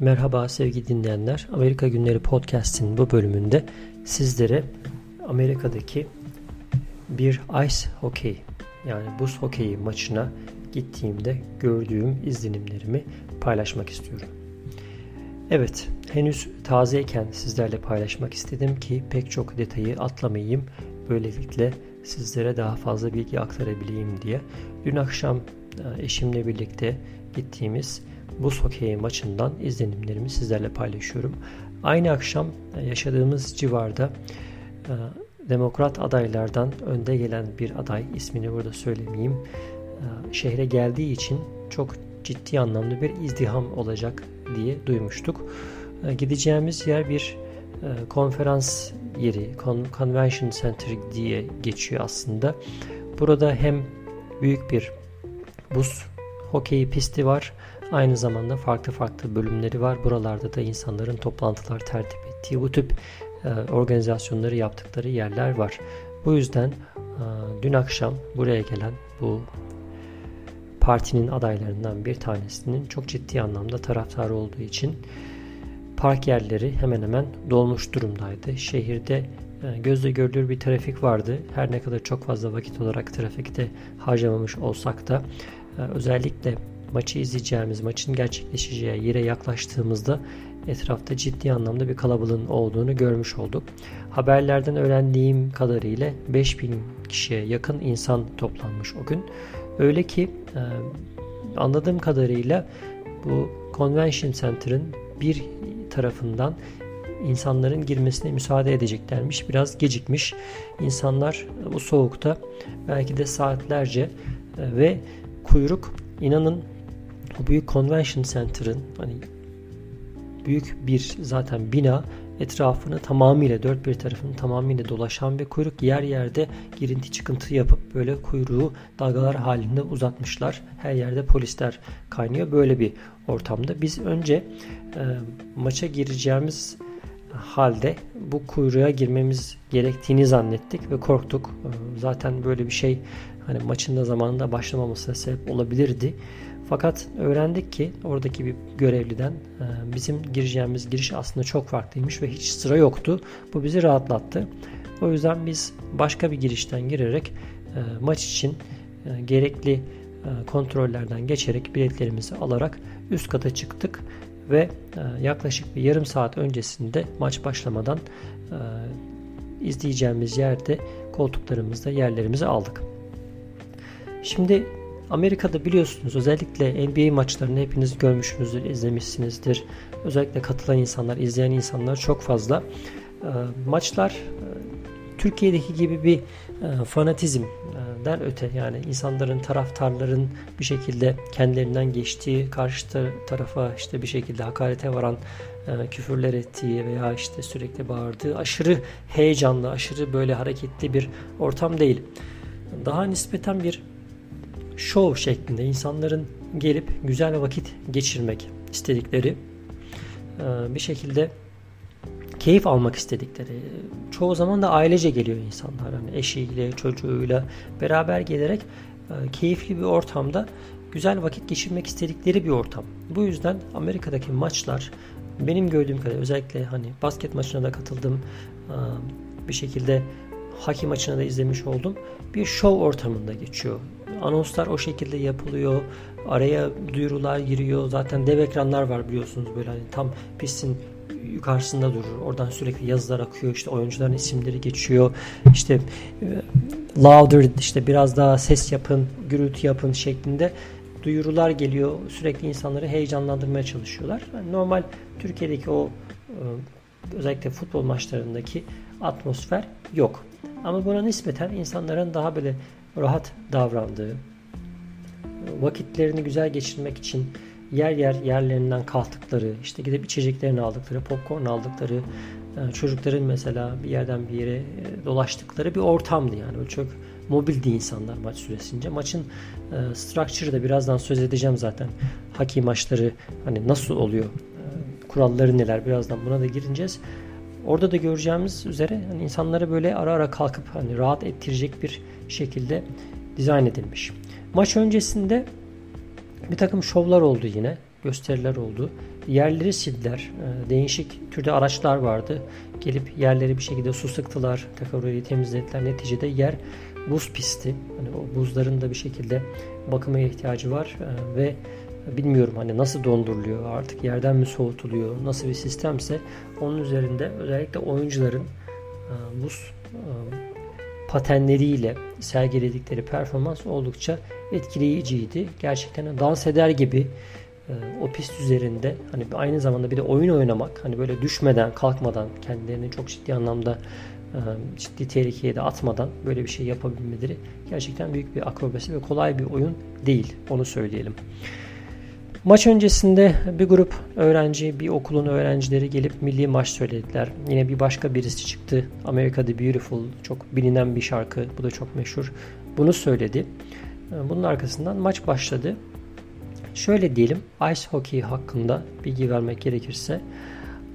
Merhaba sevgili dinleyenler. Amerika Günleri Podcast'in bu bölümünde sizlere Amerika'daki bir ice hockey yani buz hokeyi maçına gittiğimde gördüğüm izlenimlerimi paylaşmak istiyorum. Evet, henüz tazeyken sizlerle paylaşmak istedim ki pek çok detayı atlamayayım. Böylelikle sizlere daha fazla bilgi aktarabileyim diye. Dün akşam e, eşimle birlikte gittiğimiz buz hokeyi maçından izlenimlerimi sizlerle paylaşıyorum. Aynı akşam e, yaşadığımız civarda e, demokrat adaylardan önde gelen bir aday, ismini burada söylemeyeyim, şehre geldiği için çok ciddi anlamda bir izdiham olacak diye duymuştuk. Gideceğimiz yer bir konferans yeri, Convention Center diye geçiyor aslında. Burada hem büyük bir buz hokeyi pisti var. Aynı zamanda farklı farklı bölümleri var. Buralarda da insanların toplantılar tertip ettiği bu tip e, organizasyonları yaptıkları yerler var. Bu yüzden e, dün akşam buraya gelen bu partinin adaylarından bir tanesinin çok ciddi anlamda taraftarı olduğu için park yerleri hemen hemen dolmuş durumdaydı. Şehirde e, gözle görülür bir trafik vardı. Her ne kadar çok fazla vakit olarak trafikte harcamamış olsak da özellikle maçı izleyeceğimiz, maçın gerçekleşeceği yere yaklaştığımızda etrafta ciddi anlamda bir kalabalığın olduğunu görmüş olduk. Haberlerden öğrendiğim kadarıyla 5000 kişiye yakın insan toplanmış o gün. Öyle ki e, anladığım kadarıyla bu Convention Center'ın bir tarafından insanların girmesine müsaade edeceklermiş. Biraz gecikmiş. İnsanlar bu soğukta belki de saatlerce e, ve kuyruk inanın bu büyük convention center'ın hani büyük bir zaten bina etrafını tamamıyla dört bir tarafını tamamıyla dolaşan bir kuyruk yer yerde girinti çıkıntı yapıp böyle kuyruğu dalgalar halinde uzatmışlar. Her yerde polisler kaynıyor. Böyle bir ortamda biz önce e, maça gireceğimiz halde bu kuyruğa girmemiz gerektiğini zannettik ve korktuk. E, zaten böyle bir şey hani maçın da zamanında başlamamasına sebep olabilirdi. Fakat öğrendik ki oradaki bir görevliden e, bizim gireceğimiz giriş aslında çok farklıymış ve hiç sıra yoktu. Bu bizi rahatlattı. O yüzden biz başka bir girişten girerek e, maç için e, gerekli kontrollerden geçerek biletlerimizi alarak üst kata çıktık ve yaklaşık bir yarım saat öncesinde maç başlamadan izleyeceğimiz yerde koltuklarımızda yerlerimizi aldık. Şimdi Amerika'da biliyorsunuz özellikle NBA maçlarını hepiniz görmüşsünüzdür, izlemişsinizdir. Özellikle katılan insanlar, izleyen insanlar çok fazla. Ee, maçlar e, Türkiye'deki gibi bir e, fanatizmden öte yani insanların, taraftarların bir şekilde kendilerinden geçtiği, karşı tarafa işte bir şekilde hakarete varan e, küfürler ettiği veya işte sürekli bağırdığı aşırı heyecanlı, aşırı böyle hareketli bir ortam değil. Daha nispeten bir show şeklinde insanların gelip güzel vakit geçirmek istedikleri e, bir şekilde keyif almak istedikleri çoğu zaman da ailece geliyor insanlar yani eşiyle çocuğuyla beraber gelerek e, keyifli bir ortamda güzel vakit geçirmek istedikleri bir ortam. Bu yüzden Amerika'daki maçlar benim gördüğüm kadar özellikle hani basket maçına da katıldım e, bir şekilde haki maçına da izlemiş oldum. Bir show ortamında geçiyor. Anonslar o şekilde yapılıyor. Araya duyurular giriyor. Zaten dev ekranlar var biliyorsunuz böyle hani tam pistin yukarısında durur. Oradan sürekli yazılar akıyor. İşte oyuncuların isimleri geçiyor. İşte e, louder işte biraz daha ses yapın, gürültü yapın şeklinde duyurular geliyor. Sürekli insanları heyecanlandırmaya çalışıyorlar. Yani normal Türkiye'deki o e, özellikle futbol maçlarındaki atmosfer yok. Ama buna nispeten insanların daha böyle rahat davrandığı, vakitlerini güzel geçirmek için yer yer yerlerinden kalktıkları, işte gidip içeceklerini aldıkları, popcorn aldıkları, e, çocukların mesela bir yerden bir yere e, dolaştıkları bir ortamdı yani. Böyle çok mobildi insanlar maç süresince. Maçın e, structure'ı da birazdan söz edeceğim zaten. Haki maçları hani nasıl oluyor, kuralları neler birazdan buna da gireceğiz. Orada da göreceğimiz üzere hani insanları böyle ara ara kalkıp hani rahat ettirecek bir şekilde dizayn edilmiş. Maç öncesinde bir takım şovlar oldu yine. gösteriler oldu. Yerleri sildiler. E, değişik türde araçlar vardı. Gelip yerleri bir şekilde su sıktılar. Tekrar temizlediler. Neticede yer buz pisti. Hani o buzların da bir şekilde bakıma ihtiyacı var e, ve bilmiyorum hani nasıl donduruluyor artık yerden mi soğutuluyor nasıl bir sistemse onun üzerinde özellikle oyuncuların e, buz e, patenleriyle sergiledikleri performans oldukça etkileyiciydi. Gerçekten dans eder gibi e, o pist üzerinde hani aynı zamanda bir de oyun oynamak hani böyle düşmeden kalkmadan kendilerini çok ciddi anlamda ciddi tehlikeye de atmadan böyle bir şey yapabilmeleri gerçekten büyük bir akrobasi ve kolay bir oyun değil onu söyleyelim. Maç öncesinde bir grup öğrenci, bir okulun öğrencileri gelip milli maç söylediler. Yine bir başka birisi çıktı. America the Beautiful, çok bilinen bir şarkı. Bu da çok meşhur. Bunu söyledi. Bunun arkasından maç başladı. Şöyle diyelim, ice hockey hakkında bilgi vermek gerekirse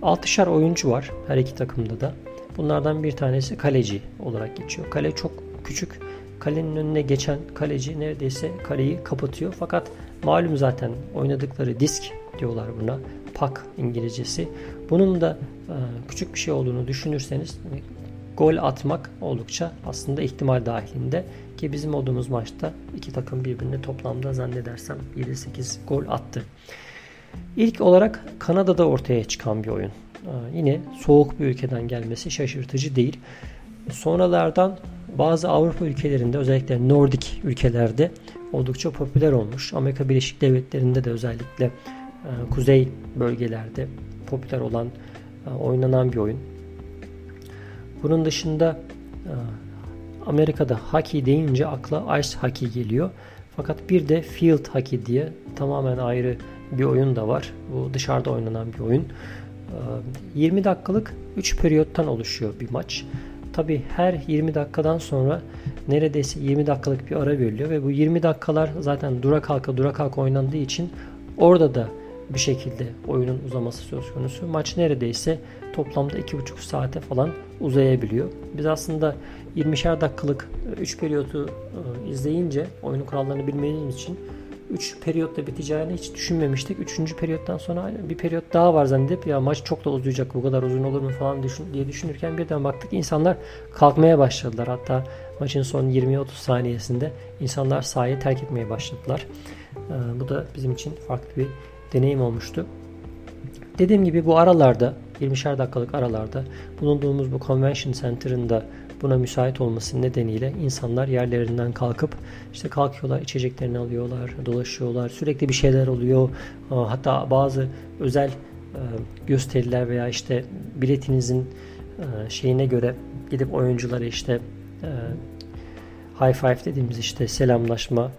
6'şar oyuncu var her iki takımda da. Bunlardan bir tanesi kaleci olarak geçiyor. Kale çok küçük. Kalenin önüne geçen kaleci neredeyse kaleyi kapatıyor. Fakat Malum zaten oynadıkları disk diyorlar buna. Pak İngilizcesi. Bunun da e, küçük bir şey olduğunu düşünürseniz gol atmak oldukça aslında ihtimal dahilinde ki bizim olduğumuz maçta iki takım birbirine toplamda zannedersem 7-8 gol attı. İlk olarak Kanada'da ortaya çıkan bir oyun. Ee, yine soğuk bir ülkeden gelmesi şaşırtıcı değil. Sonralardan bazı Avrupa ülkelerinde özellikle Nordik ülkelerde oldukça popüler olmuş. Amerika Birleşik Devletleri'nde de özellikle e, kuzey bölgelerde popüler olan e, oynanan bir oyun. Bunun dışında e, Amerika'da hockey deyince akla ice hockey geliyor. Fakat bir de field hockey diye tamamen ayrı bir oyun da var. Bu dışarıda oynanan bir oyun. 20 dakikalık 3 periyottan oluşuyor bir maç. Tabi her 20 dakikadan sonra neredeyse 20 dakikalık bir ara veriliyor ve bu 20 dakikalar zaten dura kalka dura kalka oynandığı için orada da bir şekilde oyunun uzaması söz konusu. Maç neredeyse toplamda 2,5 saate falan uzayabiliyor. Biz aslında 20'şer dakikalık 3 periyodu e, izleyince oyunun kurallarını bilmediğimiz için 3 periyotta biteceğini hiç düşünmemiştik. 3. periyottan sonra bir periyot daha var zannedip ya maç çok da uzayacak bu kadar uzun olur mu falan düşün, diye düşünürken birden baktık insanlar kalkmaya başladılar. Hatta maçın son 20-30 saniyesinde insanlar sahayı terk etmeye başladılar. Ee, bu da bizim için farklı bir deneyim olmuştu. Dediğim gibi bu aralarda 20'şer dakikalık aralarda bulunduğumuz bu convention center'ında buna müsait olması nedeniyle insanlar yerlerinden kalkıp işte kalkıyorlar, içeceklerini alıyorlar, dolaşıyorlar. Sürekli bir şeyler oluyor. Hatta bazı özel e, gösteriler veya işte biletinizin e, şeyine göre gidip oyunculara işte e, high five dediğimiz işte selamlaşma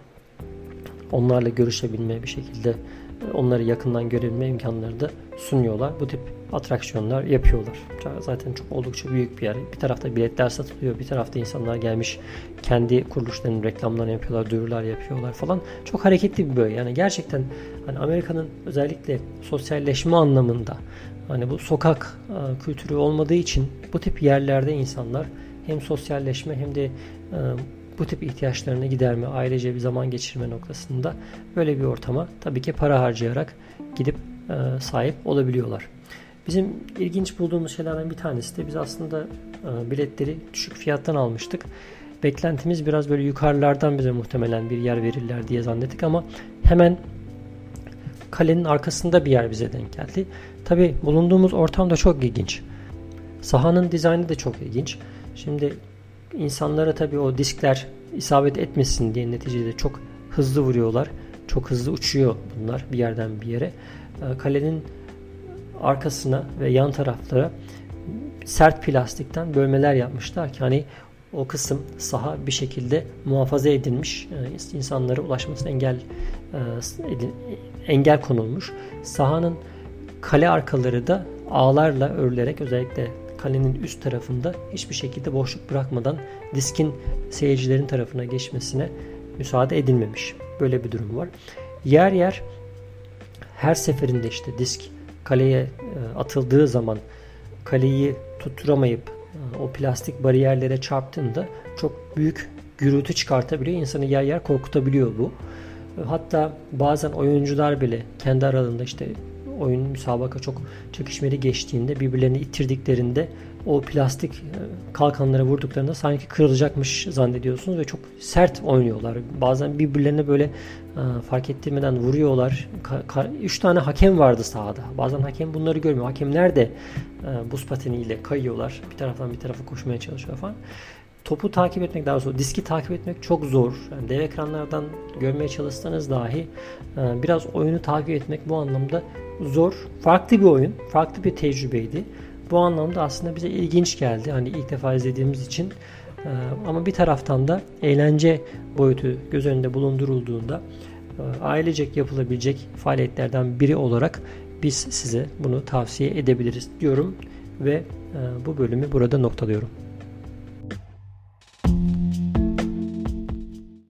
onlarla görüşebilme bir şekilde onları yakından görebilme imkanları da sunuyorlar. Bu tip atraksiyonlar yapıyorlar. Zaten çok oldukça büyük bir yer. Bir tarafta biletler satılıyor, bir tarafta insanlar gelmiş kendi kuruluşlarının reklamlarını yapıyorlar, duyurular yapıyorlar falan. Çok hareketli bir bölge. Yani gerçekten hani Amerika'nın özellikle sosyalleşme anlamında hani bu sokak e, kültürü olmadığı için bu tip yerlerde insanlar hem sosyalleşme hem de e, bu tip ihtiyaçlarını giderme, ailece bir zaman geçirme noktasında böyle bir ortama tabii ki para harcayarak gidip e, sahip olabiliyorlar. Bizim ilginç bulduğumuz şeylerden bir tanesi de biz aslında e, biletleri düşük fiyattan almıştık. Beklentimiz biraz böyle yukarılardan bize muhtemelen bir yer verirler diye zannettik ama hemen kalenin arkasında bir yer bize denk geldi. Tabi bulunduğumuz ortam da çok ilginç. Sahanın dizaynı da çok ilginç. Şimdi insanlara tabi o diskler isabet etmesin diye neticede çok hızlı vuruyorlar. Çok hızlı uçuyor bunlar bir yerden bir yere. E, kalenin arkasına ve yan taraflara sert plastikten bölmeler yapmışlar ki hani o kısım saha bir şekilde muhafaza edilmiş. İnsanlara ulaşmasına engel e, engel konulmuş. Sahanın kale arkaları da ağlarla örülerek özellikle kalenin üst tarafında hiçbir şekilde boşluk bırakmadan diskin seyircilerin tarafına geçmesine müsaade edilmemiş. Böyle bir durum var. Yer yer her seferinde işte disk kaleye e, atıldığı zaman kaleyi tutturamayıp e, o plastik bariyerlere çarptığında çok büyük gürültü çıkartabiliyor. İnsanı yer yer korkutabiliyor bu. Hatta bazen oyuncular bile kendi aralarında işte oyun müsabaka çok çekişmeli geçtiğinde birbirlerini ittirdiklerinde o plastik e, kalkanlara vurduklarında sanki kırılacakmış zannediyorsunuz ve çok sert oynuyorlar. Bazen birbirlerine böyle e, fark ettirmeden vuruyorlar. Üç tane hakem vardı sahada. Bazen hakem bunları görmüyor. Hakemler de e, buz pateniyle kayıyorlar. Bir taraftan bir tarafa koşmaya çalışıyor falan topu takip etmek daha zor. Diski takip etmek çok zor. Yani dev ekranlardan görmeye çalışsanız dahi biraz oyunu takip etmek bu anlamda zor. Farklı bir oyun. Farklı bir tecrübeydi. Bu anlamda aslında bize ilginç geldi. Hani ilk defa izlediğimiz için. Ee, ama bir taraftan da eğlence boyutu göz önünde bulundurulduğunda e, ailecek yapılabilecek faaliyetlerden biri olarak biz size bunu tavsiye edebiliriz diyorum ve e, bu bölümü burada noktalıyorum.